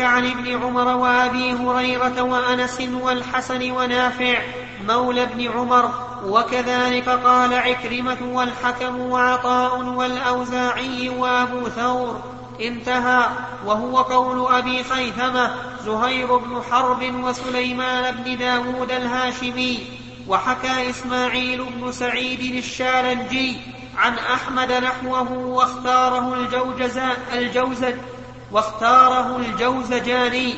عن ابن عمر وأبي هريرة وأنس والحسن ونافع مولى ابن عمر وكذلك قال عكرمة والحكم وعطاء والأوزاعي وأبو ثور. انتهى. وهو قول أبي خيثمة زهير بن حرب وسليمان بن داود الهاشمي. وحكى إسماعيل بن سعيد الشالنجي عن أحمد نحوه واختاره الجوزج واختاره الجوزجاني.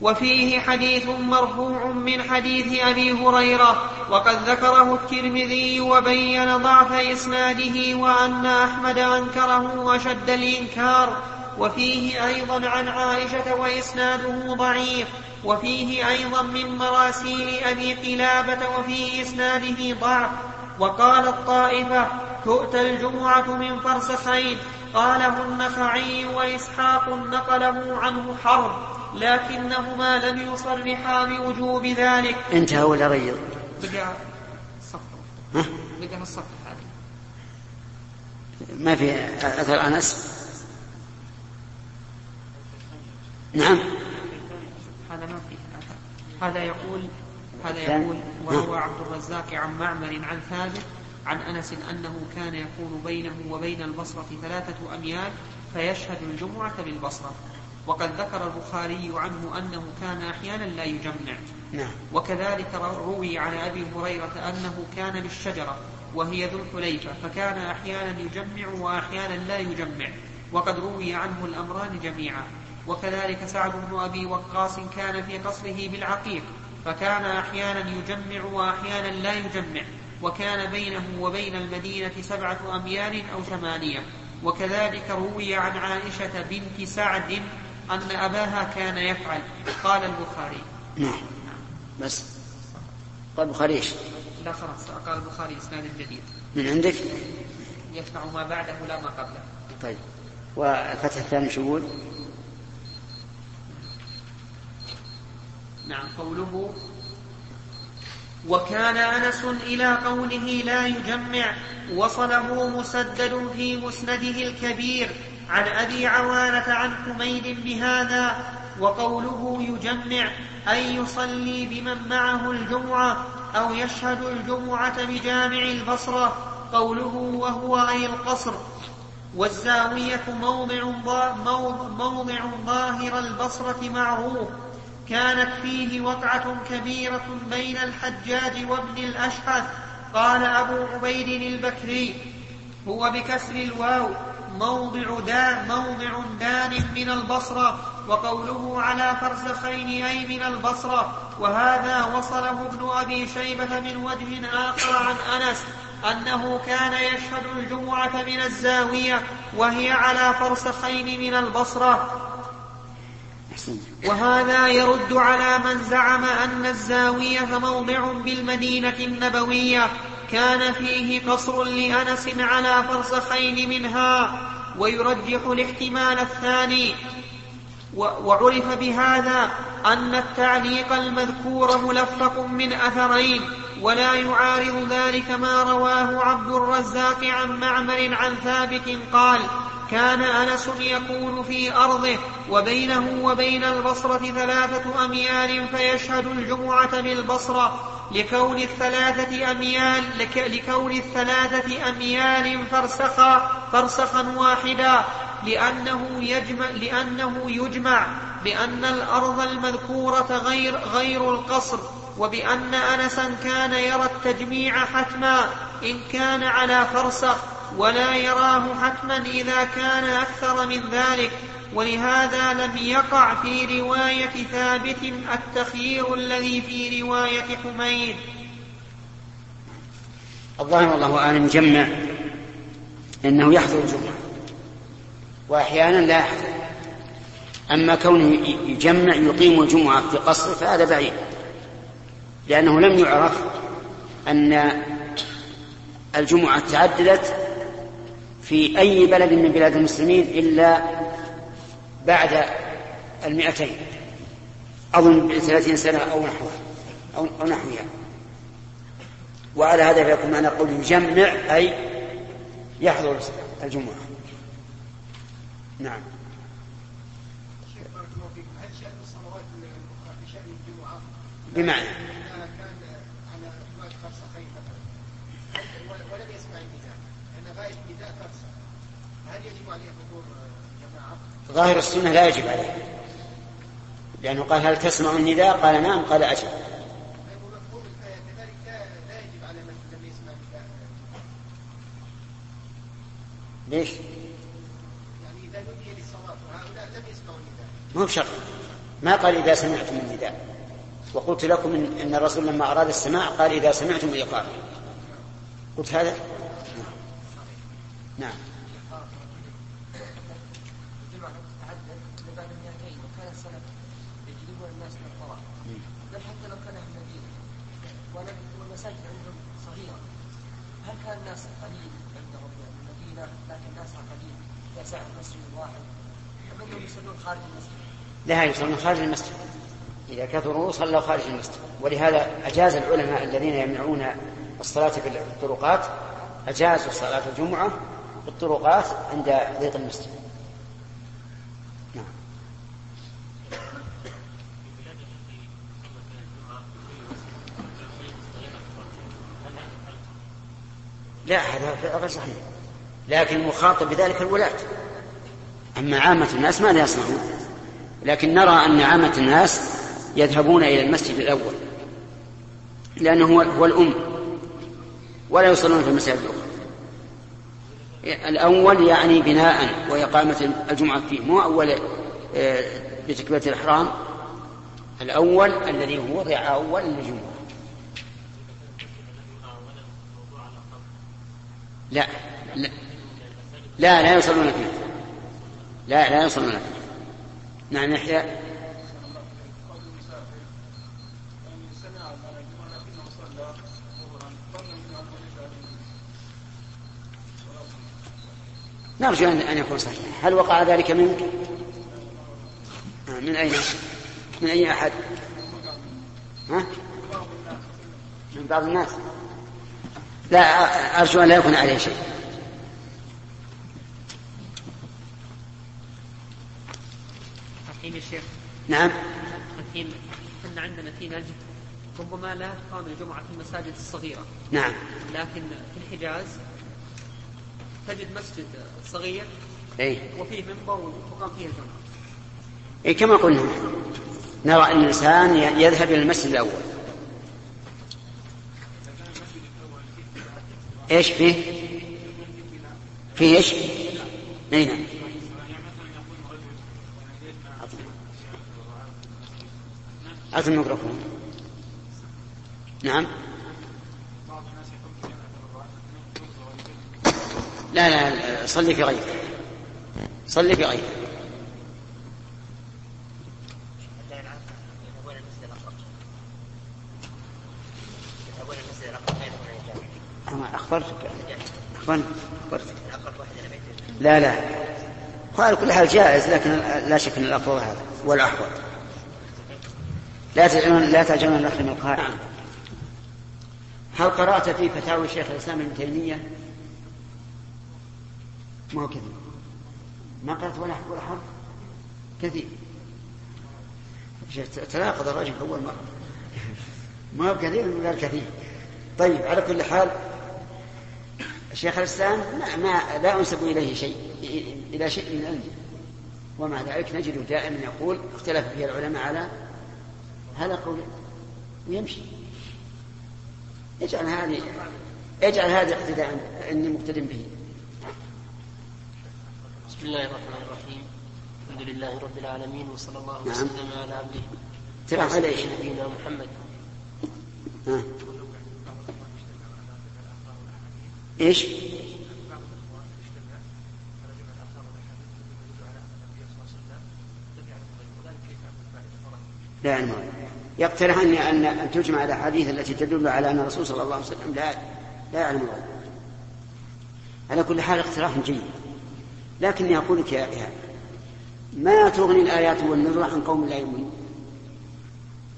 وفيه حديث مرفوع من حديث أبي هريرة وقد ذكره الترمذي وبين ضعف إسناده وأن أحمد أنكره أشد الإنكار. وفيه أيضا عن عائشة وإسناده ضعيف. وفيه أيضا من مراسيل أبي قلابة وفي إسناده ضعف. وقال الطائفة تؤتى الجمعة من فرسخين قاله النخعي وإسحاق نقله عنه حرب لكنهما لم يصرحا بوجوب ذلك. انتهى ولا غير؟ بقى الصفحة. بقى الصفحة ما في أثر أنس؟ نعم. هذا ما في هذا يقول هذا يقول وهو عبد الرزاق عن معمر عن ثابت عن أنس أنه كان يكون بينه وبين البصرة ثلاثة أميال فيشهد الجمعة بالبصره وقد ذكر البخاري عنه أنه كان أحيانا لا يجمع. نعم. وكذلك روي عن أبي هريرة أنه كان بالشجرة وهي ذو الحليفة فكان أحيانا يجمع وأحيانا لا يجمع. وقد روي عنه الأمران جميعا. وكذلك سعد بن أبي وقاص كان في قصره بالعقيق فكان أحيانا يجمع وأحيانا لا يجمع. وكان بينه وبين المدينة سبعة اميال أو ثمانية. وكذلك روي عن عائشة بنت سعد أن أباها كان يفعل. قال البخاري. نعم. بس. قال البخاري إيش؟ لا خلاص قال البخاري إسناد جديد. من عندك؟ يتبع ما بعده لا ما قبله. طيب. والفتح الثاني شو يقول؟ نعم. قوله وكان أنس إلى قوله لا يجمع وصله مسدد في مسنده الكبير عن أبي عوانة عن حميد بهذا وقوله يجمع أي يصلي بمن معه الجمعة أو يشهد الجمعة بجامع البصرة قوله وهو أي القصر. والزاوية موضع, موضع ظاهر البصرة معروف. كانت فيه وقعة كبيرة بين الحجاج وابن الأشحث قال أبو عبيد البكري هو بكسر الواو موضع دا موضع دان من البصرة وقوله على فرسخين أي من البصرة. وهذا وصله ابن أبي شيبة من وجه آخر عن أنس أنه كان يشهد الجمعة من الزاوية وهي على فرسخين من البصرة. وهذا يرد على من زعم أن الزاوية موضع بالمدينة النبوية. كان فيه قصر لأنس على فرسخين منها ويرجح الاحتمال الثاني. وعرف بهذا أن التعليق المذكور ملفق من أثرين ولا يعارض ذلك ما رواه عبد الرزاق عن معمر عن ثابت قال كان أنس يكون في أرضه وبينه وبين البصرة ثلاثة أميال فيشهد الجمعة بالبصرة لكون الثلاثة أميال لكون الثلاثة أميال فرسخا فرسخا واحدا لأنه يجمع لأنه يجمع بأن الأرض المذكورة غير غير القصر وبأن أنسا كان يرى التجميع حتما إن كان على فرسخ. ولا يراه حتما إذا كان أكثر من ذلك. ولهذا لم يقع في رواية ثابت التخيير الذي في رواية حميد. الظاهر والله أعلم جمع أنه يحضر الجمعة وأحيانا لا يحضر. أما كونه يجمع يقيم الجمعة في قصر فهذا بعيد لأنه لم يعرف أن الجمعة تعددت في أي بلد من بلاد المسلمين إلا بعد المئتين أظن بثلاثين سنة أو نحوها أو, أو نحوها. وعلى هذا فيكون معنى قول يجمع أي يحضر الجمعة. نعم. بمعنى كان على بعد فرسخين مثلا ولم يسمع النداء لأن غاية النداء فرسخ هل يجب عليه حضور جماعة؟ ظاهر السنة لا يجب عليه. لأنه قال هل تسمع النداء؟ قال نعم قال أجل ليش؟ يعني إذا نودي للصلاة وهؤلاء لم يسمعوا النداء. ما هو بشرط. ما قال إذا سمعتم النداء. وقلت لكم إن, الرسول لما أراد السماع قال إذا سمعتم الإقامة قلت هذا؟ نعم. حتى لو كان أهل المدينة والمساجد عندهم صغيره هل كان قليل عندهم المدينة لكن قليل انهم يصلون خارج المسجد؟ لا يصلون خارج المسجد إذا كثروا صلوا خارج المسجد ولهذا أجاز العلماء الذين يمنعون الصلاة في الطرقات أجازوا صلاة الجمعة في الطرقات عند ضيق المسجد لا هذا غير صحيح. لكن المخاطب بذلك الولاة. أما عامة الناس ماذا يصنعون. لكن نرى أن عامة الناس يذهبون إلى المسجد الأول. لأنه هو, الأم. ولا يصلون في المساجد الأخرى. الأول يعني بناء وإقامة الجمعة فيه. مو أول آه، بتكبيرة الإحرام. الأول الذي هو وضع أول للجمعة لا. لا لا, لا يصلون فيه. لا لا يصلون فيه. نعم يحيى. نرجو أن يكون صحيح. هل وقع ذلك منك؟ من أين؟ من أي أحد؟ ها؟ من بعض الناس. لا أرجو أن لا يكون عليه شيء. تقييم الشيخ نعم. تقييم أن عندنا في نجد ربما لا تقام الجمعة في المساجد الصغيرة. نعم. لكن في الحجاز تجد مسجد صغير. أي وفيه منبر وتقام فيه الجمعة. أي كما قلنا نرى أن الإنسان يذهب إلى المسجد الأول. إيش فيه؟ فيه إيش؟ اي نعم أعطي الميكروفون نعم لا لا صلي في غيره صلي في غيره أخبرتك. أخبرني. أخبرتك. لا لا. على كل حال جائز لكن لا شك أن الأفضل هذا والأحوط. لا تجعلون لا تجعلون النخل من القاع هل قرأت في فتاوى شيخ الإسلام ابن تيمية؟ ما هو كثير. ما قرأت ولا ولا حرف. كثير. تناقض الرجل أول مرة. ما هو كثير غير كثير. طيب على كل حال شيخ الإسلام ما, ما لا أنسب إليه شيء إلى شيء من علمه ومع ذلك نجده دائما يقول اختلف فيه العلماء على هذا قول ويمشي اجعل هذه اجعل هذا اقتداء إني مقتد به بسم الله الرحمن الرحيم الحمد لله رب العالمين وصلى الله نعم. وسلم على عبده ترى على إيش؟ نبينا محمد ها. إيش؟ لا يعني يقترح ان ان تجمع الأحاديث التي تدل على أن الرسول صلى الله عليه وسلم لا لا يعلم الغيب. على كل حال اقتراح جيد. لكني أقول لك يا إيهاب ما تغني الآيات والنذر عن قوم لا يؤمنون.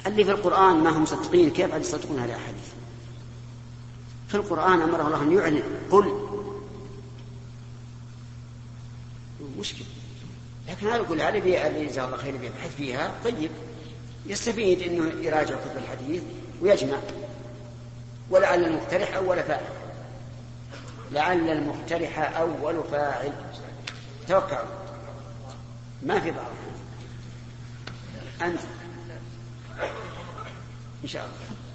اللي في القرآن ما هم مصدقين كيف عاد يصدقون هذه الأحاديث؟ في القرآن أمره الله أن يعلن. قل. مشكلة. لكن هذا يقول هذا اللي جزاه الله خير يبحث فيها طيب. يستفيد إنه يراجع كتب الحديث ويجمع. ولعل المقترح أول فاعل. لعل المقترح أول فاعل. توقعوا. ما في بعض. أنت. إن شاء الله.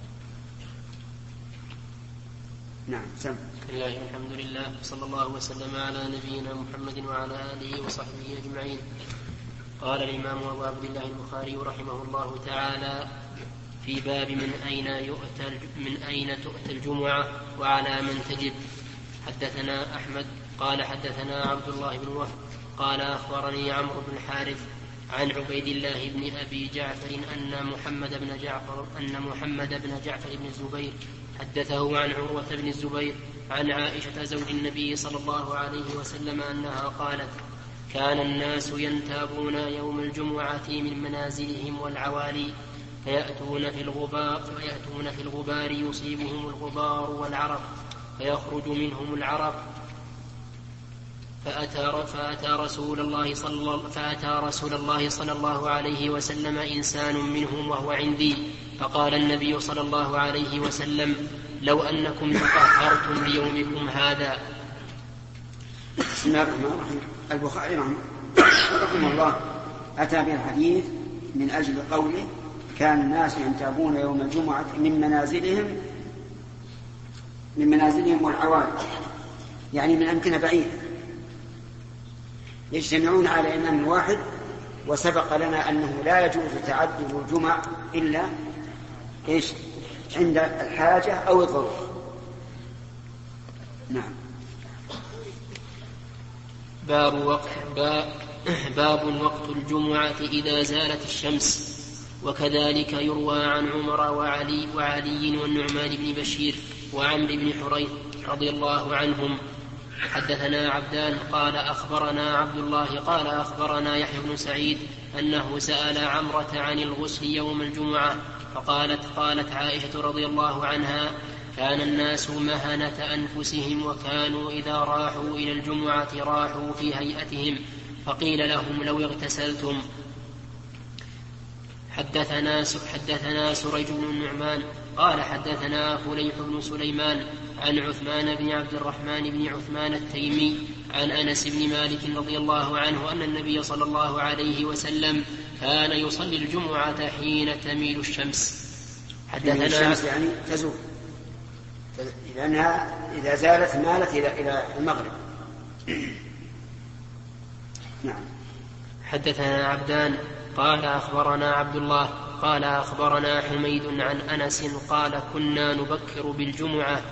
نعم سم. بسم الله والحمد لله صلى الله وسلم على نبينا محمد وعلى آله وصحبه أجمعين. قال الإمام أبو عبد الله البخاري رحمه الله تعالى في باب من أين يؤتى من أين تؤتى الجمعة وعلى من تجب. حدثنا أحمد قال حدثنا عبد الله بن وهب قال أخبرني عمرو بن الحارث عن عبيد الله بن أبي جعفر أن محمد بن جعفر أن محمد بن جعفر بن الزبير حدثه عن عروة بن الزبير عن عائشة زوج النبي صلى الله عليه وسلم أنها قالت كان الناس ينتابون يوم الجمعة من منازلهم والعوالي فيأتون في الغبار فيأتون في الغبار يصيبهم الغبار والعرق فيخرج منهم العرق. فأتى فأتى رسول الله صلى فأتى رسول الله صلى الله عليه وسلم إنسان منهم وهو عندي. فقال النبي صلى الله عليه وسلم لو أنكم تطهرتم ليومكم هذا. بسم الله الرحمن الرحيم. البخاري رحمه الله أتى بالحديث من أجل قوله كان الناس ينتابون يوم الجمعة من منازلهم من منازلهم والعوالم. يعني من أمكنة بعيدة. يجتمعون على إمام واحد وسبق لنا أنه لا يجوز تعدد الجمع إلا إيش؟ عند الحاجة أو الضرورة نعم. باب وقت باب وقت الجمعة إذا زالت الشمس وكذلك يروى عن عمر وعلي وعلي والنعمان بن بشير وعمرو بن حريث رضي الله عنهم. حدثنا عبدان قال أخبرنا عبد الله قال أخبرنا يحيى بن سعيد أنه سأل عمرة عن الغسل يوم الجمعة فقالت قالت عائشة رضي الله عنها كان الناس مهنة أنفسهم وكانوا إذا راحوا إلى الجمعة راحوا في هيئتهم فقيل لهم لو اغتسلتم. حدثنا حدثنا سريج بن النعمان قال حدثنا فليح بن سليمان عن عثمان بن عبد الرحمن بن عثمان التيمي عن أنس بن مالك رضي الله عنه أن النبي صلى الله عليه وسلم كان يصلي الجمعة حين تميل الشمس. حدثنا الشمس يعني تزول. لأنها إذا زالت مالت إلى إلى المغرب. نعم. حدثنا عبدان قال أخبرنا عبد الله قال أخبرنا حميد عن أنس قال كنا نبكر بالجمعة.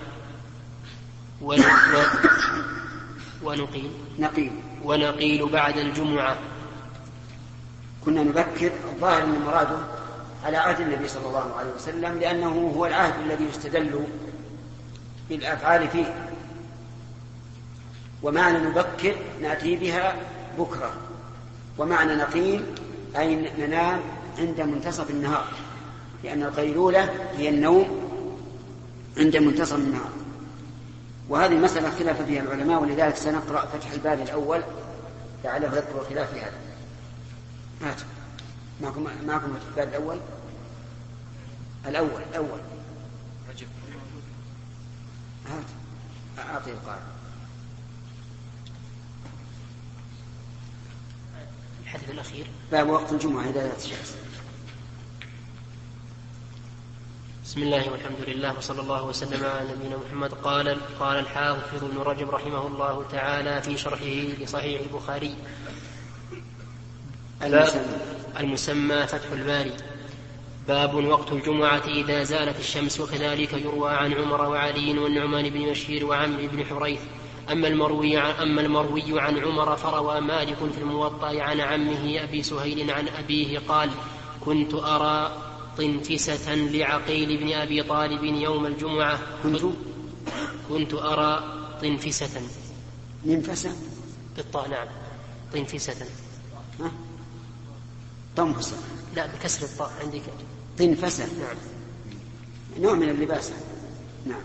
ونقيل نقيل ونقيل بعد الجمعة. كنا نبكر الظاهر أن مراده على عهد النبي صلى الله عليه وسلم لأنه هو العهد الذي يستدل بالأفعال فيه. ومعنى نبكر نأتي بها بكرة ومعنى نقيل أي ننام عند منتصف النهار لأن القيلولة هي النوم عند منتصف النهار. وهذه مسألة خلاف فيها العلماء ولذلك سنقرأ فتح الباب الأول لعله يذكر الخلاف في هذا. هات معكم معكم الباب الأول؟ الأول الأول. هات. أعطي القارئ. الحديث الأخير؟ باب وقت الجمعة إذا الشمس بسم الله والحمد لله وصلى الله وسلم على نبينا محمد. قال قال الحافظ ابن رجب رحمه الله تعالى في شرحه لصحيح البخاري. المسمى, المسمى فتح الباري. باب وقت الجمعة إذا زالت الشمس وكذلك يروى عن عمر وعلي والنعمان بن بشير وعمرو بن حريث. أما المروي عن أما المروي عن عمر فروى مالك في الموطأ عن عمه أبي سهيل عن أبيه قال كنت أرى طنفسة لعقيل بن أبي طالب يوم الجمعة. كنت؟ كنت أرى طنفسة منفسة؟ بالطاء نعم. طنفسة طنفسة لا بكسر الطاء عندك. طنفسة نعم. نوع من اللباس. نعم.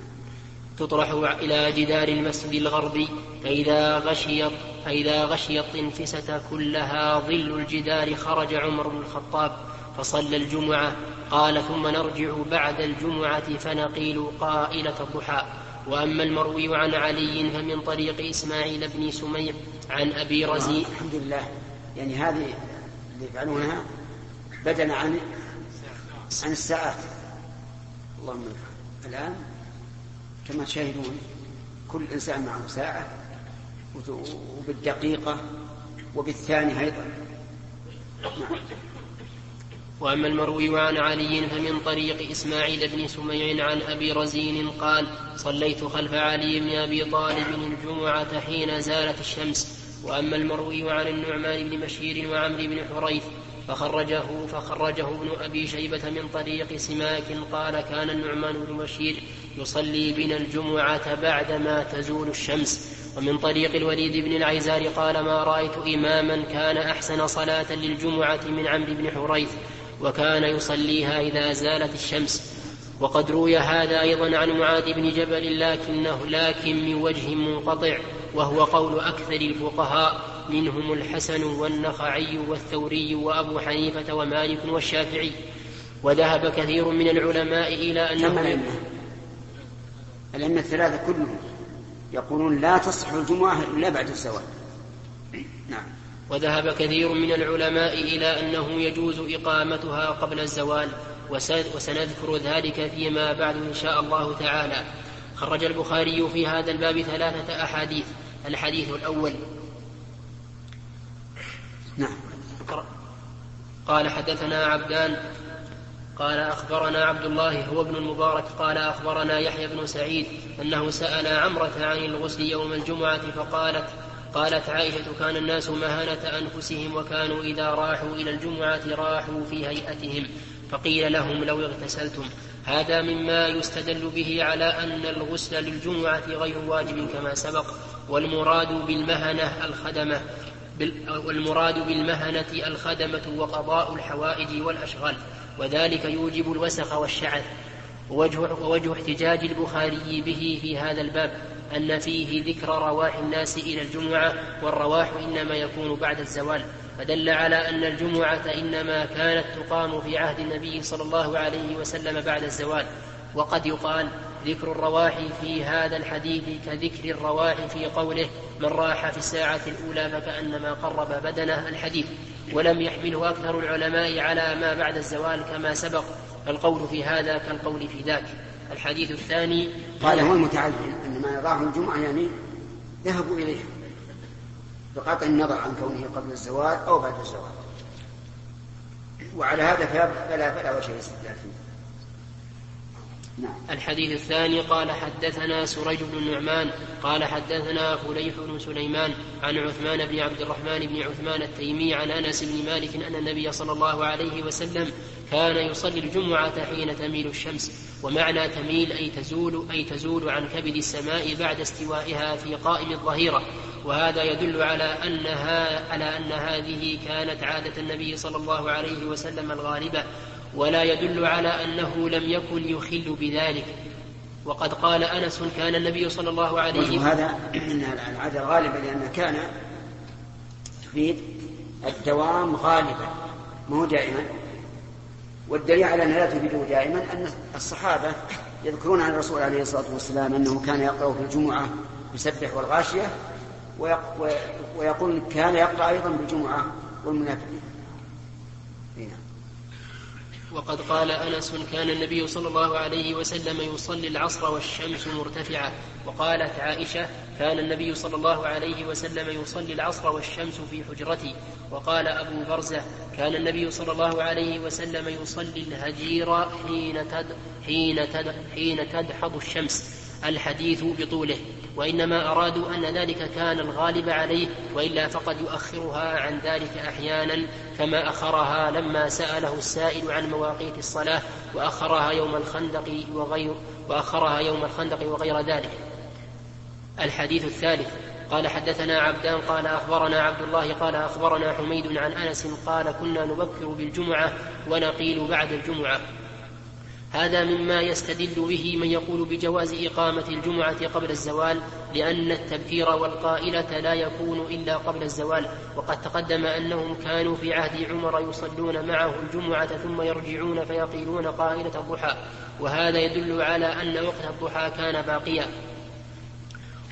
تطرح إلى جدار المسجد الغربي فإذا غشيت فإذا غشي الطنفسة كلها ظل الجدار خرج عمر بن الخطاب فصلى الجمعة. قال ثم نرجع بعد الجمعة فنقيل قائلة الضحى. وأما المروي عن علي فمن طريق إسماعيل بن سميع عن أبي رزين الحمد لله. يعني هذه اللي يفعلونها بدلا عن عن الساعات اللهم الآن كما تشاهدون كل إنسان معه ساعة وبالدقيقة وبالثانية أيضا نعم. وأما المروي عن علي فمن طريق إسماعيل بن سميع عن أبي رزين قال صليت خلف علي بن أبي طالب الجمعة حين زالت الشمس وأما المروي عن النعمان بن بشير وعمرو بن حريث فخرجه فخرجه ابن أبي شيبة من طريق سماك قال كان النعمان بن بشير يصلي بنا الجمعة بعدما تزول الشمس. ومن طريق الوليد بن العيزار قال ما رأيت إماما كان أحسن صلاة للجمعة من عمرو بن حريث وكان يصليها إذا زالت الشمس. وقد روي هذا أيضا عن معاذ بن جبل لكنه لكن من وجه منقطع. وهو قول أكثر الفقهاء منهم الحسن والنخعي والثوري وأبو حنيفة ومالك والشافعي. وذهب كثير من العلماء إلى أنه الأئمة. الثلاثة كلهم يقولون لا تصح الجمعة إلا بعد الزواج نعم. وذهب كثير من العلماء إلى أنه يجوز إقامتها قبل الزوال وسنذكر ذلك فيما بعد إن شاء الله تعالى. خرج البخاري في هذا الباب ثلاثة أحاديث. الحديث الأول. نعم. قال حدثنا عبدان قال أخبرنا عبد الله هو ابن المبارك قال أخبرنا يحيى بن سعيد أنه سأل عمرة عن الغسل يوم الجمعة فقالت قالت عائشة كان الناس مهانة أنفسهم وكانوا إذا راحوا إلى الجمعة راحوا في هيئتهم فقيل لهم لو اغتسلتم. هذا مما يستدل به على أن الغسل للجمعة غير واجب كما سبق. والمراد بالمهنة الخدمة والمراد بالمهنة الخدمة وقضاء الحوائج والأشغال وذلك يوجب الوسخ والشعث. ووجه, ووجه احتجاج البخاري به في هذا الباب أن فيه ذكر رواح الناس إلى الجمعة والرواح إنما يكون بعد الزوال. فدل على أن الجمعة إنما كانت تقام في عهد النبي صلى الله عليه وسلم بعد الزوال. وقد يقال ذكر الرواح في هذا الحديث كذكر الرواح في قوله من راح في الساعة الأولى فكأنما قرب بدنه الحديث. ولم يحمله أكثر العلماء على ما بعد الزوال كما سبق فالقول في هذا كالقول في ذاك. الحديث الثاني قال هو المتعين أن ما يراهم الجمعة يعني ذهبوا إليه بقطع النظر عن كونه قبل الزواج أو بعد الزواج وعلى هذا فلا فلا وجه الاستدلال فيه. الحديث الثاني قال حدثنا سريج بن النعمان قال حدثنا فليح بن سليمان عن عثمان بن عبد الرحمن بن عثمان التيمي عن أنس بن مالك أن النبي صلى الله عليه وسلم كان يصلي الجمعة حين تميل الشمس ومعنى تميل أي تزول أي تزول عن كبد السماء بعد استوائها في قائم الظهيرة وهذا يدل على أنها على أن هذه كانت عادة النبي صلى الله عليه وسلم الغالبة ولا يدل على أنه لم يكن يخل بذلك. وقد قال أنس كان النبي صلى الله عليه وسلم هذا أنها العادة الغالبة لأن كان تفيد الدوام غالبا مو دائما. والدليل على أنها لا تفيده دائما أن الصحابة يذكرون عن الرسول عليه الصلاة والسلام أنه كان يقرأ في الجمعة يسبح والغاشية ويقول كان يقرأ أيضا بالجمعة والمنافقين. وقد قال أنس كان النبي صلى الله عليه وسلم يصلي العصر والشمس مرتفعه وقالت عائشة كان النبي صلى الله عليه وسلم يصلي العصر والشمس في حجرتي وقال أبو برزة كان النبي صلى الله عليه وسلم يصلي الهجير حين تد حين تد حين تدحض الشمس. الحديث بطوله وإنما أرادوا أن ذلك كان الغالب عليه وإلا فقد يؤخرها عن ذلك أحيانا كما أخرها لما سأله السائل عن مواقيت الصلاة وأخرها يوم الخندق وغير وأخرها يوم الخندق وغير ذلك. الحديث الثالث قال حدثنا عبدان قال أخبرنا عبد الله قال أخبرنا حميد عن أنس قال كنا نبكر بالجمعة ونقيل بعد الجمعة. هذا مما يستدل به من يقول بجواز إقامة الجمعة قبل الزوال لأن التبكير والقائلة لا يكون إلا قبل الزوال. وقد تقدم أنهم كانوا في عهد عمر يصلون معه الجمعة ثم يرجعون فيقيلون قائلة الضحى. وهذا يدل على أن وقت الضحى كان باقيا.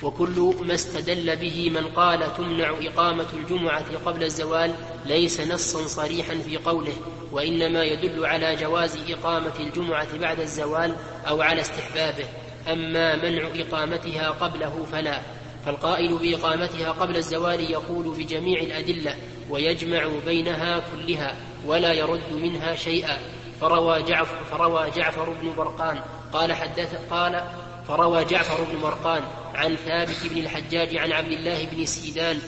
وكل ما استدل به من قال تمنع إقامة الجمعة قبل الزوال ليس نصا صريحا في قوله وإنما يدل على جواز إقامة الجمعة بعد الزوال أو على استحبابه. أما منع إقامتها قبله فلا. فالقائل بإقامتها قبل الزوال يقول بجميع الأدلة ويجمع بينها كلها ولا يرد منها شيئا. فروى جعفر, فروى جعفر بن برقان قال حدث قال فروى جعفر بن مرقان عن ثابت بن الحجاج عن عبد الله بن سيدان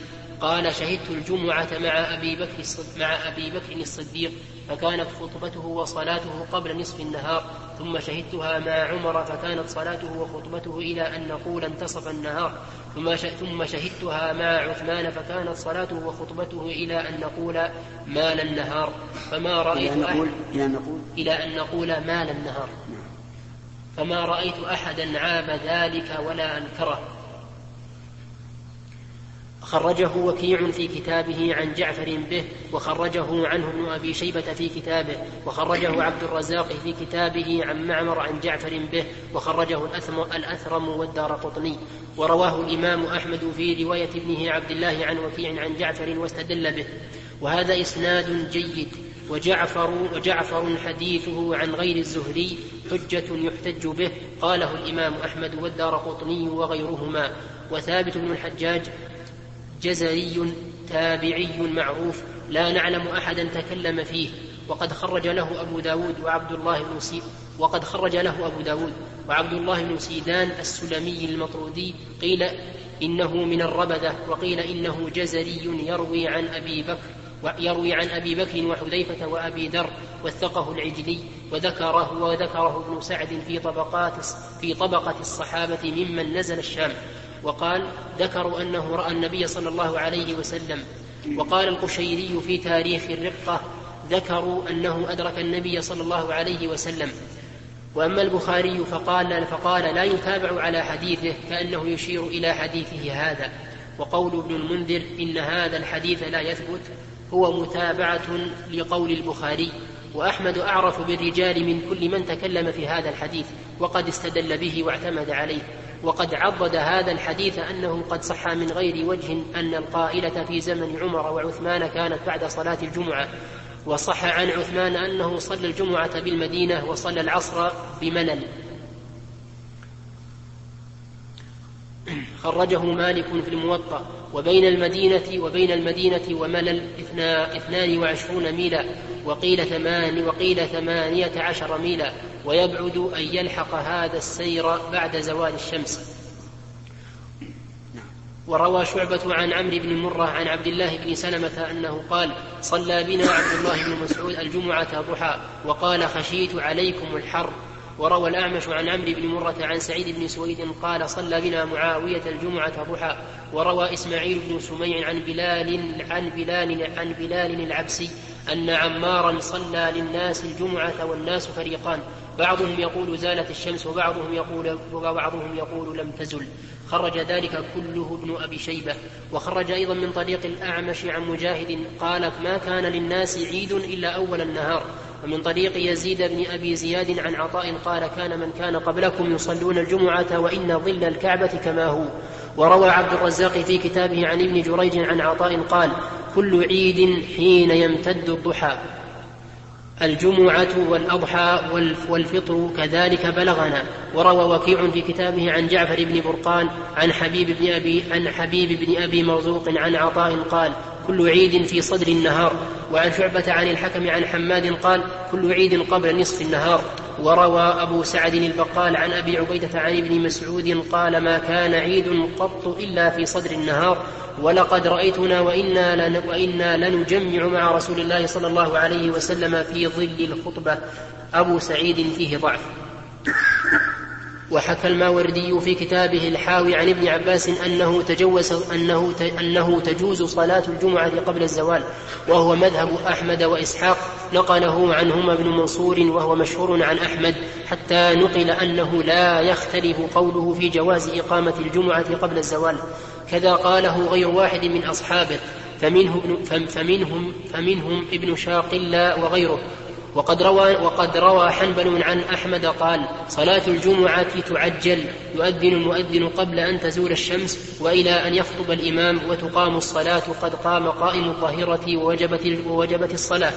قال شهدت الجمعة مع أبي بكر مع أبي بكر الصديق فكانت خطبته وصلاته قبل نصف النهار ثم شهدتها مع عمر فكانت صلاته وخطبته إلى أن نقول انتصف النهار ثم ثم شهدتها مع عثمان فكانت صلاته وخطبته إلى أن نقول مال النهار فما رأيت إلى أن نقول إلى أن نقول مال النهار. فما رأيت أحدا عاب ذلك ولا أنكره. خرجه وكيع في كتابه عن جعفر به وخرجه عنه ابن أبي شيبة في كتابه وخرجه عبد الرزاق في كتابه عن معمر عن جعفر به وخرجه الأثم الأثرم والدار قطني. ورواه الإمام أحمد في رواية ابنه عبد الله عن وكيع عن جعفر واستدل به. وهذا إسناد جيد. وجعفر وجعفر حديثه عن غير الزهري حجة يحتج به قاله الإمام أحمد والدار قطني وغيرهما. وثابت بن الحجاج جزري تابعي معروف لا نعلم أحدا تكلم فيه. وقد خرج له أبو داود وعبد الله بن سي وقد خرج له أبو داود وعبد الله بن سيدان السلمي المطرودي قيل إنه من الربذة وقيل إنه جزري يروي عن أبي بكر. ويروي عن أبي بكر وحذيفة وأبي ذر وثقه العجلي وذكره وذكره ابن سعد في طبقات في طبقة الصحابة ممن نزل الشام. وقال ذكروا أنه رأى النبي صلى الله عليه وسلم. وقال القشيري في تاريخ الرقة ذكروا أنه أدرك النبي صلى الله عليه وسلم. وأما البخاري فقال فقال لا يتابع على حديثه كأنه يشير إلى حديثه هذا. وقول ابن المنذر إن هذا الحديث لا يثبت. هو متابعة لقول البخاري وأحمد أعرف بالرجال من كل من تكلم في هذا الحديث وقد استدل به واعتمد عليه وقد عضد هذا الحديث أنه قد صح من غير وجه أن القائلة في زمن عمر وعثمان كانت بعد صلاة الجمعة وصح عن عثمان أنه صلى الجمعة بالمدينة وصلى العصر بملل. خرجه مالك في الموطأ. وبين المدينة وبين المدينة وملل اثنان وعشرون ميلا وقيل ثمان وقيل ثمانية عشر ميلا ويبعد أن يلحق هذا السير بعد زوال الشمس. وروى شعبة عن عمرو بن مرة عن عبد الله بن سلمة أنه قال صلى بنا عبد الله بن مسعود الجمعة ضحى وقال خشيت عليكم الحر وروى الأعمش عن عمرو بن مرة عن سعيد بن سويد قال صلى بنا معاوية الجمعة ضحى وروى إسماعيل بن سميع عن بلال عن بلال عن بلال العبسي أن عمارا صلى للناس الجمعة والناس فريقان بعضهم يقول زالت الشمس وبعضهم يقول وبعضهم يقول لم تزل. خرج ذلك كله ابن أبي شيبة. وخرج أيضا من طريق الأعمش عن مجاهد قال ما كان للناس عيد إلا أول النهار. ومن طريق يزيد بن أبي زياد عن عطاء قال كان من كان قبلكم يصلون الجمعة وإن ظل الكعبة كما هو. وروى عبد الرزاق في كتابه عن ابن جريج عن عطاء قال كل عيد حين يمتد الضحى. الجمعة والأضحى والفطر كذلك بلغنا. وروى وكيع في كتابه عن جعفر بن برقان عن حبيب بن أبي عن حبيب بن أبي مرزوق عن عطاء قال كل عيد في صدر النهار. وعن شعبة عن الحكم عن حماد قال كل عيد قبل نصف النهار. وروى أبو سعد البقال عن أبي عبيدة عن ابن مسعود قال ما كان عيد قط إلا في صدر النهار. ولقد رأيتنا وإنا, لن وإنا لنجمع مع رسول الله صلى الله عليه وسلم في ظل الخطبة. أبو سعيد فيه ضعف. وحكى الماوردي في كتابه الحاوي عن ابن عباس أنه تجوز أنه أنه تجوز صلاة الجمعة قبل الزوال وهو مذهب أحمد وإسحاق نقله عنهما ابن منصور وهو مشهور عن أحمد حتى نقل أنه لا يختلف قوله في جواز إقامة الجمعة قبل الزوال. كذا قاله غير واحد من أصحابه فمنه فمنهم فمنهم ابن شاقلة وغيره. وقد روى وقد روى حنبل عن أحمد قال صلاة الجمعة تعجل يؤذن المؤذن قبل أن تزول الشمس وإلى أن يخطب الإمام وتقام الصلاة قد قام قائم الظهيره ووجبت ووجبت الصلاة.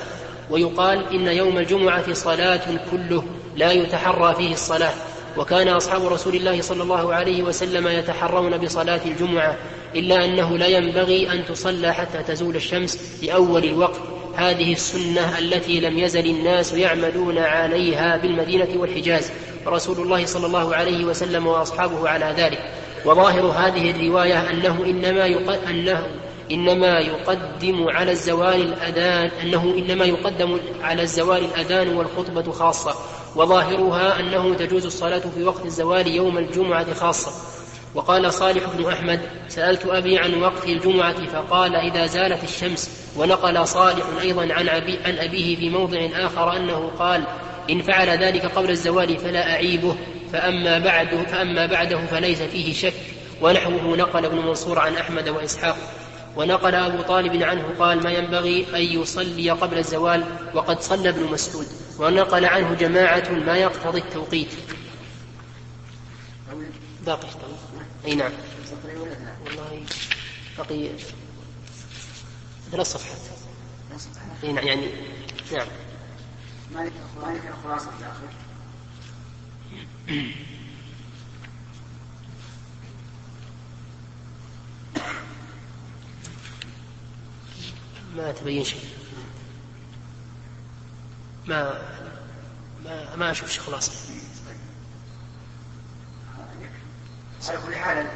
ويقال إن يوم الجمعة صلاة كله لا يتحرى فيه الصلاة. وكان أصحاب رسول الله صلى الله عليه وسلم يتحرون بصلاة الجمعة إلا أنه لا ينبغي أن تصلى حتى تزول الشمس اول الوقت. هذه السنة التي لم يزل الناس يعملون عليها بالمدينة والحجاز. ورسول الله صلى الله عليه وسلم وأصحابه على ذلك. وظاهر هذه الرواية أنه إنما أنه إنما يقدم على الزوال الأذان أنه إنما يقدم على الزوال الأذان والخطبة خاصة. وظاهرها أنه تجوز الصلاة في وقت الزوال يوم الجمعة خاصة. وقال صالح بن أحمد سألت أبي عن وقت الجمعة فقال إذا زالت الشمس ونقل صالح أيضا عن, أبي عن أبيه في موضع آخر أنه قال إن فعل ذلك قبل الزوال فلا أعيبه فأما بعده, فأما بعده فليس فيه شك. ونحوه نقل ابن منصور عن أحمد وإسحاق. ونقل أبو طالب عنه قال ما ينبغي أن يصلي قبل الزوال وقد صلى ابن مسعود. ونقل عنه جماعة ما يقتضي التوقيت. باقي أي نعم. والله بقي ثلاث صفحات. أي نعم يعني نعم. ما ذكر خلاصة في ما تبين شيء. ما ما ما أشوف شيء خلاصه على كل حال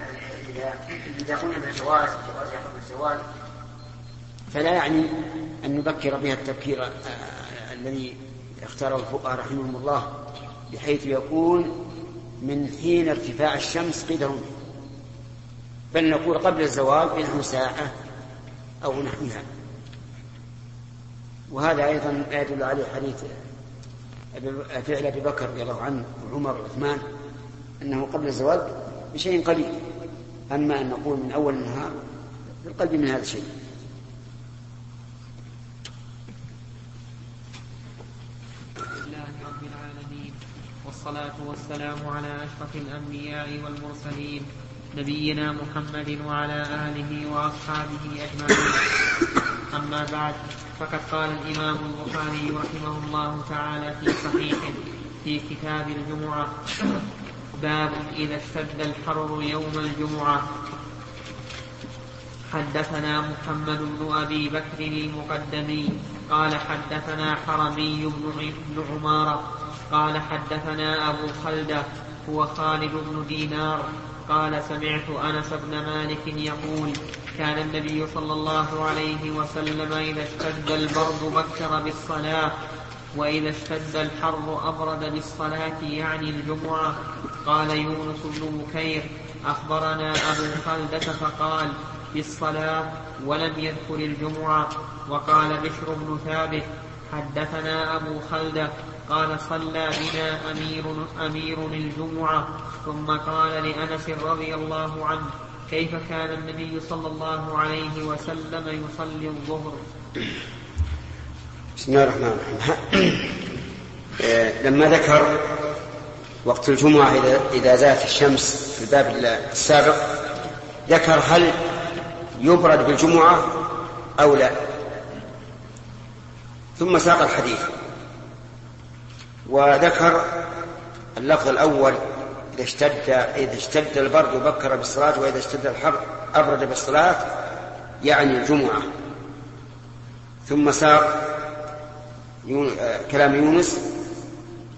اذا قلنا بالجواز الجواز ياخذ بالزواج فلا يعني أن نبكر بها التبكير آه، الذي اختاره الفقهاء رحمهم الله بحيث يكون من حين ارتفاع الشمس قيد رمح بل نقول قبل الزوال بنحو ساعة أو نحوها. وهذا أيضا يدل عليه حديث فعل أبي بكر رضي الله عنه وعمر وعثمان أنه قبل الزوال بشيء قليل. أما أن نقول من أول النهار بالقلب من هذا الشيء. والصلاة والسلام على أشرف الأنبياء والمرسلين نبينا محمد وعلى آله وأصحابه أجمعين. أما بعد فقد قال الإمام البخاري رحمه الله تعالى في صحيحه في كتاب الجمعة. باب إذا اشتد الحر يوم الجمعة. حدثنا محمد بن أبي بكر المقدمي قال حدثنا حرمي بن عمارة قال حدثنا أبو خلدة هو خالد بن دينار قال سمعت أنس بن مالك يقول كان النبي صلى الله عليه وسلم إذا اشتد البرد بكر بالصلاة وإذا اشتد الحر أبرد بالصلاة يعني الجمعة. قال يونس بن بكير أخبرنا أبو خلدة فقال بالصلاة ولم يذكر الجمعة. وقال بشر بن ثابت حدثنا أبو خلدة قال صلى بنا أمير أمير الجمعة. ثم قال لأنس رضي الله عنه كيف كان النبي صلى الله عليه وسلم يصلي الظهر؟ بسم الله الرحمن الرحيم. آه، لما ذكر وقت الجمعة إذا, إذا زالت الشمس في الباب السابق ذكر هل يبرد بالجمعة أو لا. ثم ساق الحديث. وذكر اللفظ الأول إذا اشتد إذا اشتد البرد بكر بالصلاة وإذا اشتد الحر أبرد بالصلاة يعني الجمعة. ثم ساق كلام يونس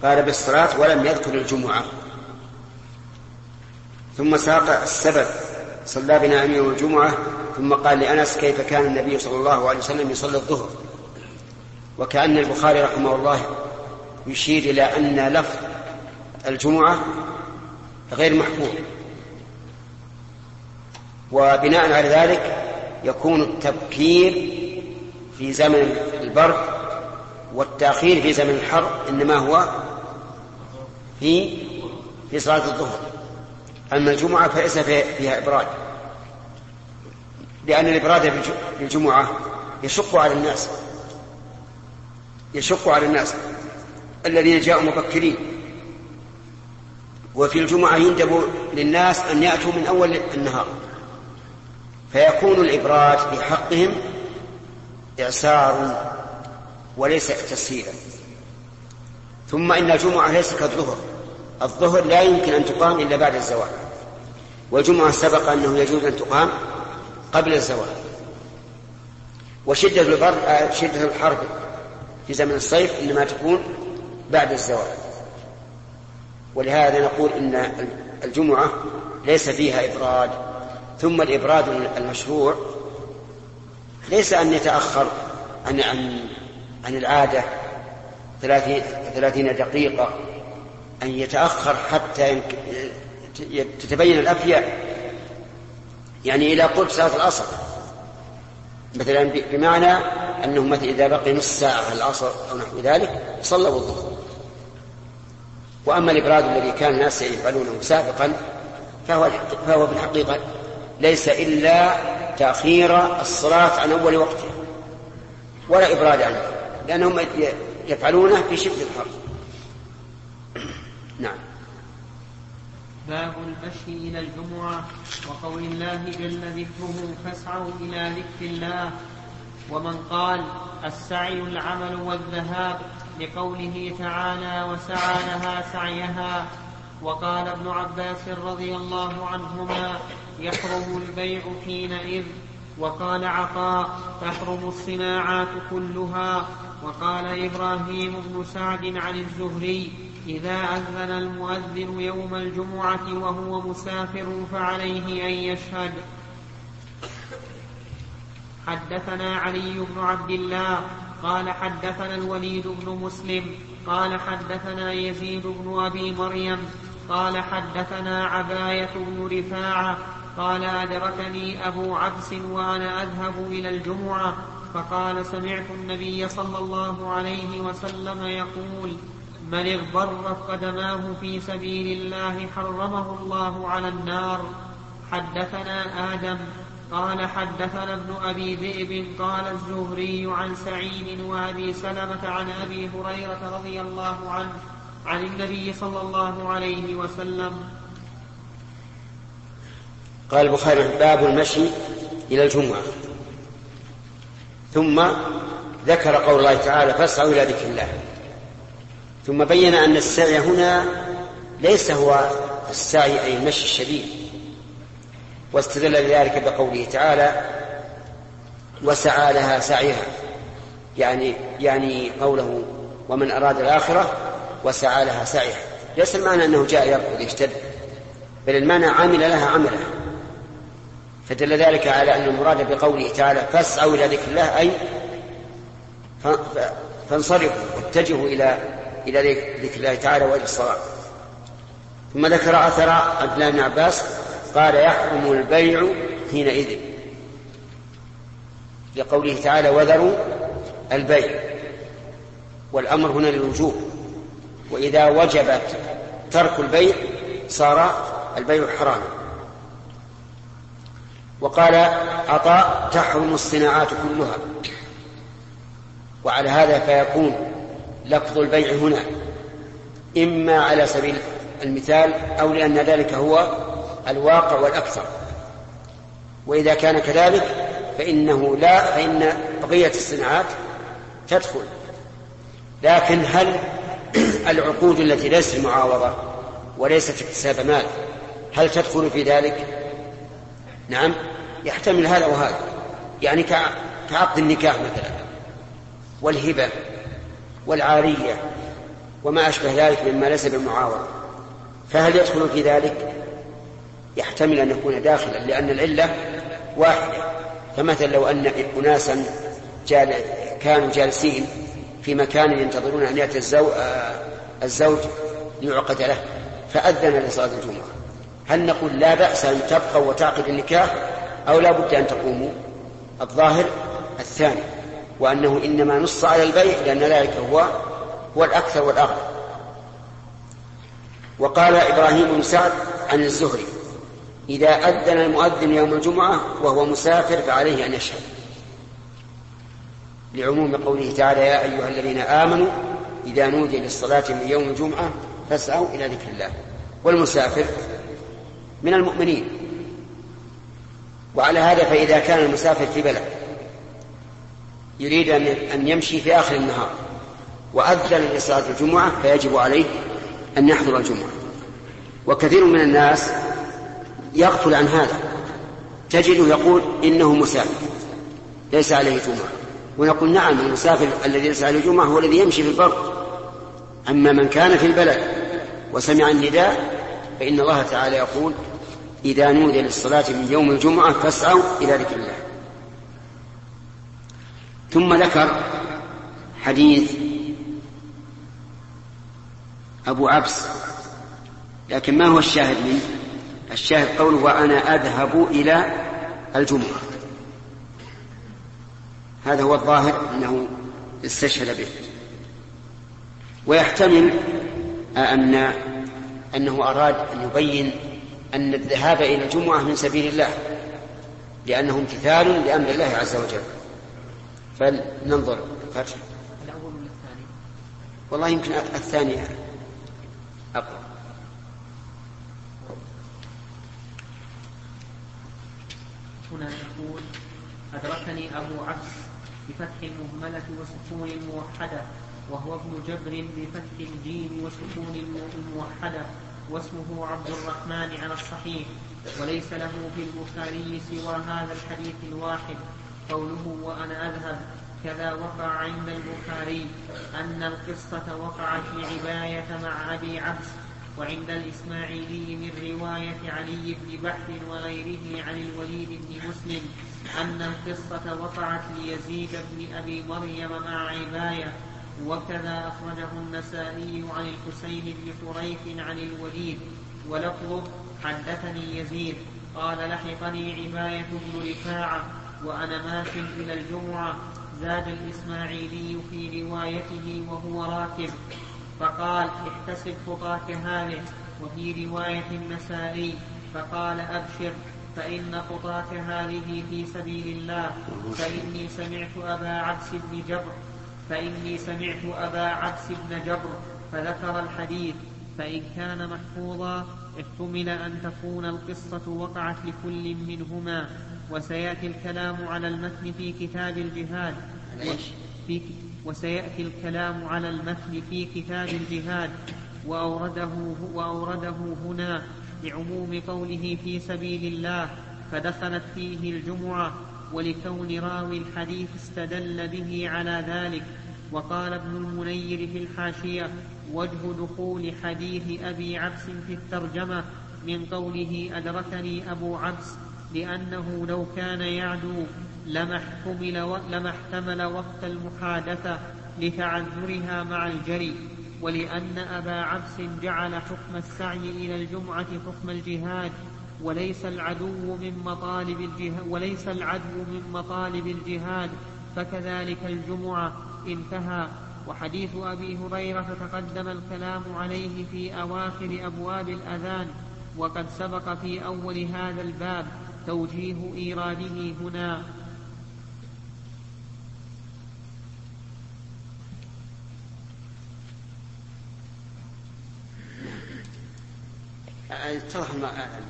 قال بالصلاة ولم يذكر الجمعة. ثم ساق السبب صلى بنا أمير الجمعة ثم قال لأنس كيف كان النبي صلى الله عليه وسلم يصلي الظهر؟ وكأن البخاري رحمه الله يشير إلى أن لفظ الجمعة غير محفوظ. وبناء على ذلك يكون التبكير في زمن البرد والتأخير في زمن الحر إنما هو في في صلاة الظهر. أما الجمعة فليس فيها إبراد. لأن الإبراد في الجمعة يشق على الناس. يشق على الناس. الذين جاءوا مبكرين. وفي الجمعة يندب للناس أن يأتوا من أول النهار. فيكون الإبراد في حقهم إعسار وليس تسهيلا. ثم إن الجمعة ليس كالظهر. الظهر لا يمكن أن تقام إلا بعد الزوال. والجمعة سبق أنه يجوز أن تقام قبل الزوال. وشدة البرد آه، شدة الحر في زمن الصيف إنما تكون بعد الزوال. ولهذا نقول إن الجمعة ليس فيها إبراد. ثم الإبراد المشروع ليس أن يتأخر عن عن عن العادة ثلاثين, دقيقة أن يتأخر حتى تتبين الأفياء يعني إلى قرب صلاة العصر. مثلا بمعنى أنه مثلا إذا بقي نصف ساعة العصر أو نحو ذلك صلوا الظهر. وأما الإبراد الذي كان الناس يفعلونه سابقا فهو فهو في الحقيقة ليس إلا تأخير الصلاة عن أول وقتها ولا إبراد عنه. لأنهم يفعلونه في شدة الحر نعم. باب المشي إلى الجمعة. وقول الله جل ذكره فاسعوا إلى ذكر الله. ومن قال السعي العمل والذهاب لقوله تعالى وسعى لها سعيها. وقال ابن عباس رضي الله عنهما يحرم البيع حينئذ. وقال عطاء تحرم الصناعات كلها. وقال إبراهيم بن سعد عن الزهري إذا أذن المؤذن يوم الجمعة وهو مسافر فعليه أن يشهد. حدثنا علي بن عبد الله قال حدثنا الوليد بن مسلم قال حدثنا يزيد بن أبي مريم قال حدثنا عباية بن رفاعة قال أدركني أبو عبس وأنا أذهب إلى الجمعة. فقال سمعت النبي صلى الله عليه وسلم يقول من اغبرت قدماه في سبيل الله حرمه الله على النار. حدثنا آدم قال حدثنا ابن أبي ذئب قال الزهري عن سعيد وأبي سلمة عن أبي هريرة رضي الله عنه عن النبي صلى الله عليه وسلم. قال البخاري باب المشي إلى الجمعة. ثم ذكر قول الله تعالى فاسعوا إلى ذكر الله. ثم بين أن السعي هنا ليس هو السعي أي المشي الشديد. واستدل لذلك بقوله تعالى وسعى لها سعيها. يعني يعني قوله ومن أراد الآخرة وسعى لها سعيها. ليس المعنى أنه جاء يركض يشتد بل المعنى عمل لها عمله فدل ذلك على أن المراد بقوله تعالى فاسعوا إلى ذكر الله أي فانصرفوا واتجهوا إلى إلى ذكر الله تعالى وإلى الصلاة. ثم ذكر أثر عبد الله بن عباس قال يحرم البيع حينئذ. لقوله تعالى وذروا البيع. والأمر هنا للوجوب. وإذا وجبت ترك البيع صار البيع حراما. وقال عطاء تحرم الصناعات كلها. وعلى هذا فيكون لفظ البيع هنا إما على سبيل المثال أو لأن ذلك هو الواقع والأكثر. وإذا كان كذلك فإنه لا فإن بقية الصناعات تدخل. لكن هل العقود التي ليست معاوضة وليست اكتساب مال هل تدخل في ذلك؟ نعم. يحتمل هذا وهذا. يعني كعقد النكاح مثلا والهبة والعارية وما أشبه ذلك مما ليس بالمعاوضة فهل يدخل في ذلك؟ يحتمل أن يكون داخلا لأن العلة واحدة. فمثلا لو أن أناسا جال كانوا جالسين في مكان ينتظرون أن يأتي الزوج, الزوج ليعقد له فأذن لصلاة الجمعة. هل نقول لا بأس أن تبقوا وتعقد النكاح؟ أو لا بد أن تقوموا الظاهر الثاني وأنه إنما نص على البيع لأن ذلك هو هو الأكثر والأغلب وقال إبراهيم بن سعد عن الزهري إذا أذن المؤذن يوم الجمعة وهو مسافر فعليه أن يشهد. لعموم قوله تعالى يا أيها الذين آمنوا إذا نودي للصلاة من يوم الجمعة فاسعوا إلى ذكر الله. والمسافر من المؤمنين. وعلى هذا فإذا كان المسافر في بلد يريد أن يمشي في آخر النهار وأذن لصلاة الجمعة فيجب عليه أن يحضر الجمعة. وكثير من الناس يغفل عن هذا. تجده يقول إنه مسافر ليس عليه جمعة. ونقول نعم المسافر الذي ليس عليه جمعة هو الذي يمشي في البر. أما من كان في البلد وسمع النداء فإن الله تعالى يقول إذا نودي للصلاة من يوم الجمعة فاسعوا إلى ذكر الله. ثم ذكر حديث أبو عبس لكن ما هو الشاهد منه؟ الشاهد قوله وأنا أذهب إلى الجمعة. هذا هو الظاهر أنه استشهد به. ويحتمل أن أنه أراد أن يبين أن الذهاب إلى الجمعة من سبيل الله لأنه امتثال لأمر الله عز وجل. فلننظر. فتح. الأول ولا الثاني؟ والله يمكن الثاني. أقرأ هنا يقول أدركني أبو عبس بفتح المهملة وسكون الموحدة وهو ابن جبر بفتح الجيم وسكون الموحدة واسمه عبد الرحمن على الصحيح وليس له في البخاري سوى هذا الحديث الواحد. قوله وأنا أذهب كذا وقع عند البخاري أن القصة وقعت في عباية مع أبي عبس وعند الإسماعيلي من رواية علي بن بحر وغيره عن الوليد بن مسلم أن القصة وقعت ليزيد بن أبي مريم مع عباية. وكذا أخرجه النسائي عن الحسين بن حريث عن الوليد ولفظه حدثني يزيد قال لحقني عباية بن رفاعة وأنا ماش إلى الجمعة زاد الإسماعيلي في روايته وهو راكب. فقال احتسب خطاك هذه وفي رواية النسائي فقال أبشر فإن خطاك هذه في سبيل الله فإني سمعت أبا عبس بن جبر. فإني سمعت أبا عبس بن جبر فذكر الحديث فإن كان محفوظا احتمل أن تكون القصة وقعت لكل منهما وسيأتي الكلام على المتن في كتاب الجهاد. في وسيأتي الكلام على المتن في كتاب الجهاد وأورده, وأورده هنا لعموم قوله في سبيل الله فدخلت فيه الجمعة ولكون راوي الحديث استدل به على ذلك. وقال ابن المنير في الحاشية وجه دخول حديث أبي عبس في الترجمة من قوله أدركني أبو عبس لأنه لو كان يعدو لما احتمل, وقت المحادثة لتعذرها مع الجري. ولأن أبا عبس جعل حكم السعي إلى الجمعة حكم الجهاد وليس العدو من مطالب الجهاد وليس العدو من مطالب الجهاد فكذلك الجمعة انتهى. وحديث أبي هريرة تقدم الكلام عليه في أواخر أبواب الأذان وقد سبق في أول هذا الباب توجيه إيراده هنا.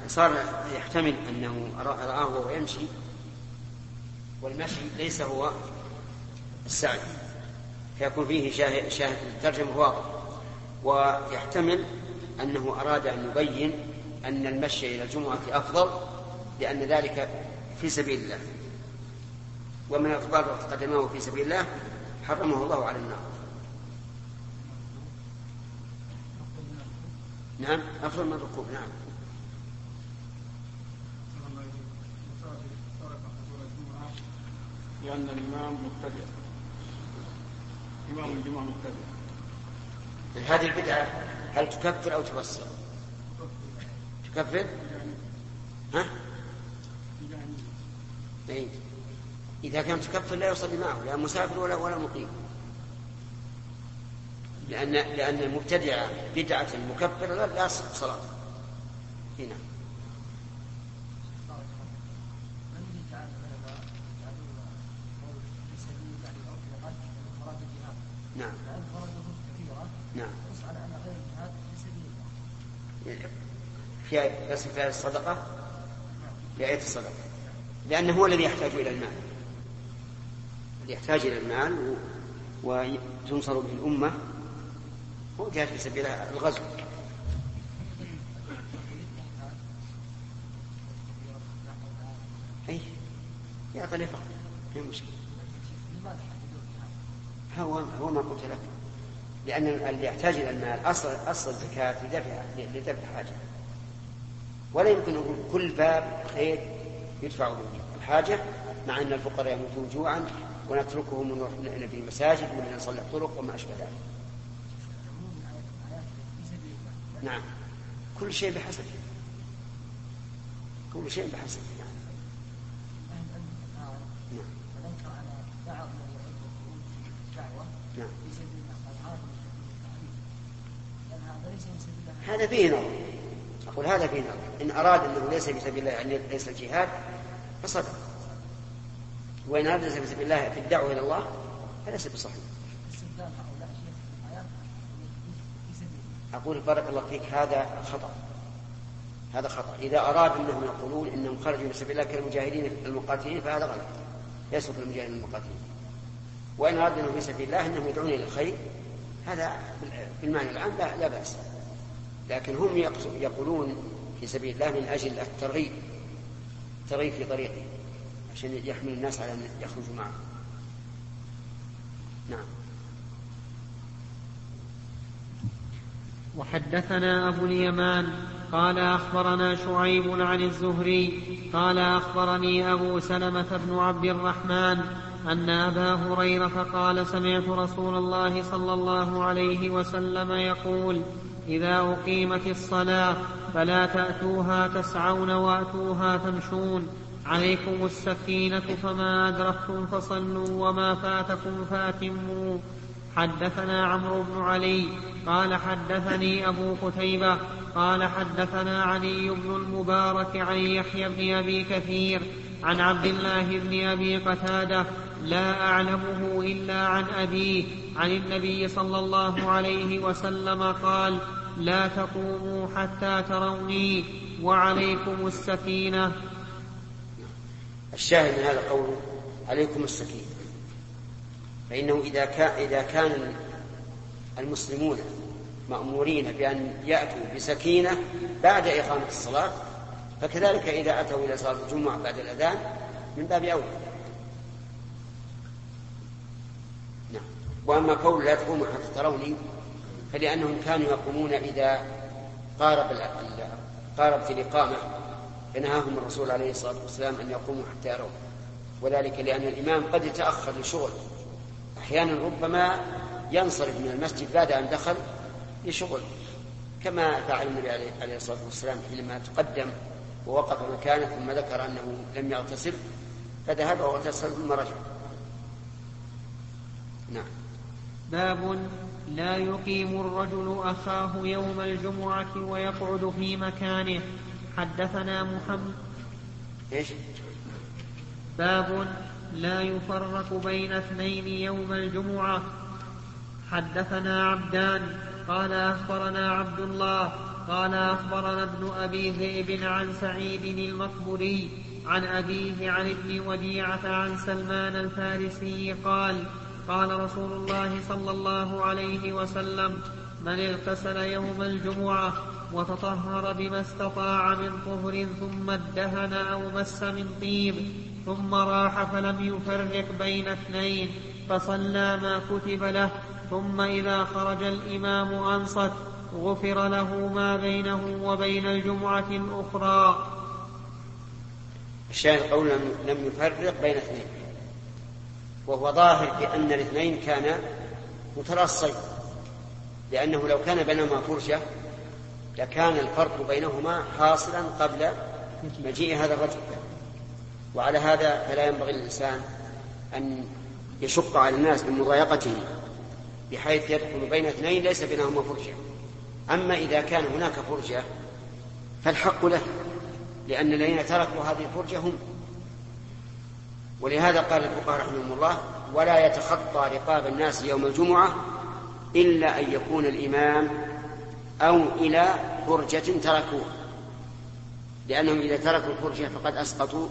صار يحتمل أنه رآه وهو يمشي والمشي ليس هو السعي. فيكون فيه شاهد, شاهد الترجمة واضح. ويحتمل أنه أراد أن يبين أن المشي إلى الجمعة أفضل لأن ذلك في سبيل الله. ومن الأفضل قدمه في سبيل الله حرمه الله على النار. نعم أفضل من الركوب نعم. لأن الإمام مبتدئ إمام الجمعة مبتدئ هذه البدعة هل تكفر أو تفسر؟ تكفر؟ ها؟ أي. إذا كان تكفر لا يصلي معه لا مسافر ولا ولا مقيم. لأن لأن المبتدعة بدعة مكفرة لا تصح صلاته هنا. نعم. نعم. في آية بس في آية الصدقة؟ في آية الصدقة. لأنه هو الذي يحتاج إلى المال. يحتاج إلى المال وتنصر به الأمة. هو جاء في سبيل الغزو. أي يعطى فقط ما مشكلة هو هو ما قلت لك. لأن اللي يحتاج إلى المال أصل أصل الزكاة لدفع لدفع حاجة. ولا يمكن كل باب خير يدفع به الحاجة مع أن الفقراء يموتون جوعا ونتركهم ونروح في المساجد ولا نصلح طرق وما أشبه ذلك. نعم. كل شيء بحسب. كل شيء بحسب نعم نعم. هذا فيه نظر أقول هذا فيه نظر إن أراد أنه ليس في سبيل الله يعني ليس الجهاد فصدق وإن أراد ليس في سبيل الله في الدعوة إلى الله فليس بصحيح. أقول بارك الله فيك هذا خطأ. هذا خطأ. إذا أراد أنهم يقولون إنهم خرجوا في سبيل الله كالمجاهدين المقاتلين فهذا غلط. ليسوا كالمجاهدين المقاتلين. وإن أراد أنهم في سبيل الله أنهم يدعون إلى الخير هذا بالمعنى العام لا, لا بأس. لكن هم يقولون في سبيل الله من أجل الترغيب الترغيب في طريقه عشان يحمل الناس على أن يخرجوا معه نعم. وحدثنا أبو اليمان قال أخبرنا شعيب عن الزهري قال أخبرني أبو سلمة بن عبد الرحمن أن أبا هريرة قال سمعت رسول الله صلى الله عليه وسلم يقول إذا أقيمت الصلاة فلا تأتوها تسعون وأتوها تمشون عليكم السكينة فما أدركتم فصلوا وما فاتكم فأتموا. حدثنا عمرو بن علي قال حدثني أبو قتيبة قال حدثنا علي بن المبارك عن يحيى بن أبي كثير عن عبد الله بن أبي قتادة لا أعلمه إلا عن أبيه عن النبي صلى الله عليه وسلم قال لا تقوموا حتى تروني وعليكم السكينة. الشاهد من هذا قوله عليكم السكينة. فإنه إذا كان إذا كان المسلمون مأمورين بأن يأتوا بسكينة بعد إقامة الصلاة فكذلك إذا أتوا إلى صلاة الجمعة بعد الأذان من باب أولى. نعم. وأما قول لا تقوموا حتى تروني فلأنهم كانوا يقومون إذا قارب قاربت الإقامة فنهاهم الرسول عليه الصلاة والسلام أن يقوموا حتى يروا وذلك لأن الإمام قد يتأخر لشغل. أحيانا ربما ينصرف من المسجد بعد أن دخل لشغل كما فعل النبي عليه الصلاة والسلام حينما تقدم ووقف مكانه ثم ذكر أنه لم يغتسل فذهب واغتسل ثم رجع. نعم. باب لا يقيم الرجل أخاه يوم الجمعة ويقعد في مكانه. حدثنا محمد إيش؟ باب لا يفرق بين اثنين يوم الجمعة. حدثنا عبدان قال أخبرنا عبد الله قال أخبرنا ابن أبي ذئب عن سعيد المقبري عن أبيه عن ابن وديعة عن سلمان الفارسي قال قال رسول الله صلى الله عليه وسلم من اغتسل يوم الجمعة وتطهر بما استطاع من طهر ثم ادهن أو مس من طيب ثم راح فلم يفرق بين اثنين فصلى ما كتب له ثم إذا خرج الإمام أنصت غفر له ما بينه وبين الجمعة الأخرى. الشاهد قول لم يفرق بين اثنين. وهو ظاهر بأن الاثنين كان متراصين لأنه لو كان بينهما فرشة لكان الفرق بينهما حاصلا قبل مجيء هذا الرجل. وعلى هذا فلا ينبغي للإنسان أن يشق على الناس بمضايقته بحيث يدخل بين اثنين ليس بينهما فرجة. أما إذا كان هناك فرجة فالحق له لأن الذين تركوا هذه الفرجة هم. ولهذا قال الفقهاء رحمهم الله ولا يتخطى رقاب الناس يوم الجمعة إلا أن يكون الإمام أو إلى فرجة تركوها لأنهم إذا تركوا الفرجة فقد أسقطوا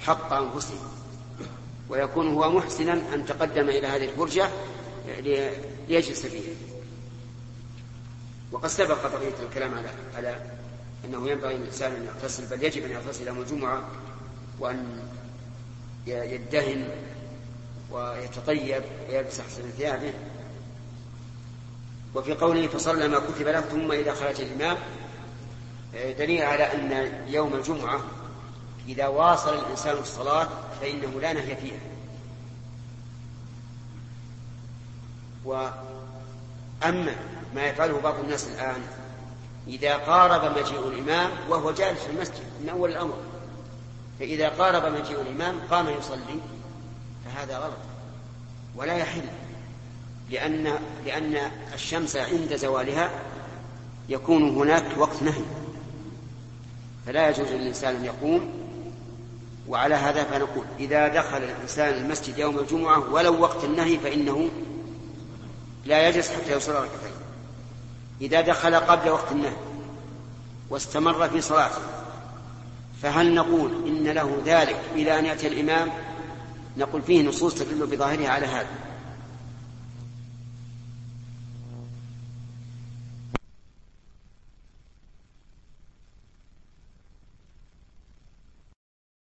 حق أنفسهم. ويكون هو محسنا أن تقدم إلى هذه الفرجة ليجلس فيها. وقد سبق بقية الكلام على على أنه ينبغي للإنسان أن يغتسل بل يجب أن يغتسل يوم الجمعة وأن يدهن ويتطيب ويلبس أحسن ثيابه. وفي قوله فصلى ما كتب له ثم إذا خرج الإمام دليل على أن يوم الجمعة إذا واصل الإنسان الصلاة فإنه لا نهي فيها. وأما ما يفعله بعض الناس الآن إذا قارب مجيء الإمام وهو جالس في المسجد من أول الأمر فإذا قارب مجيء الإمام قام يصلي فهذا غلط ولا يحل لأن لأن الشمس عند زوالها يكون هناك وقت نهي. فلا يجوز للإنسان أن يقوم وعلى هذا فنقول إذا دخل الإنسان المسجد يوم الجمعة ولو وقت النهي فإنه لا يجلس حتى يصلي ركعتين. إذا دخل قبل وقت النهي واستمر في صلاته فهل نقول إن له ذلك إلى أن يأتي الإمام؟ نقول فيه نصوص تدل بظاهرها على هذا.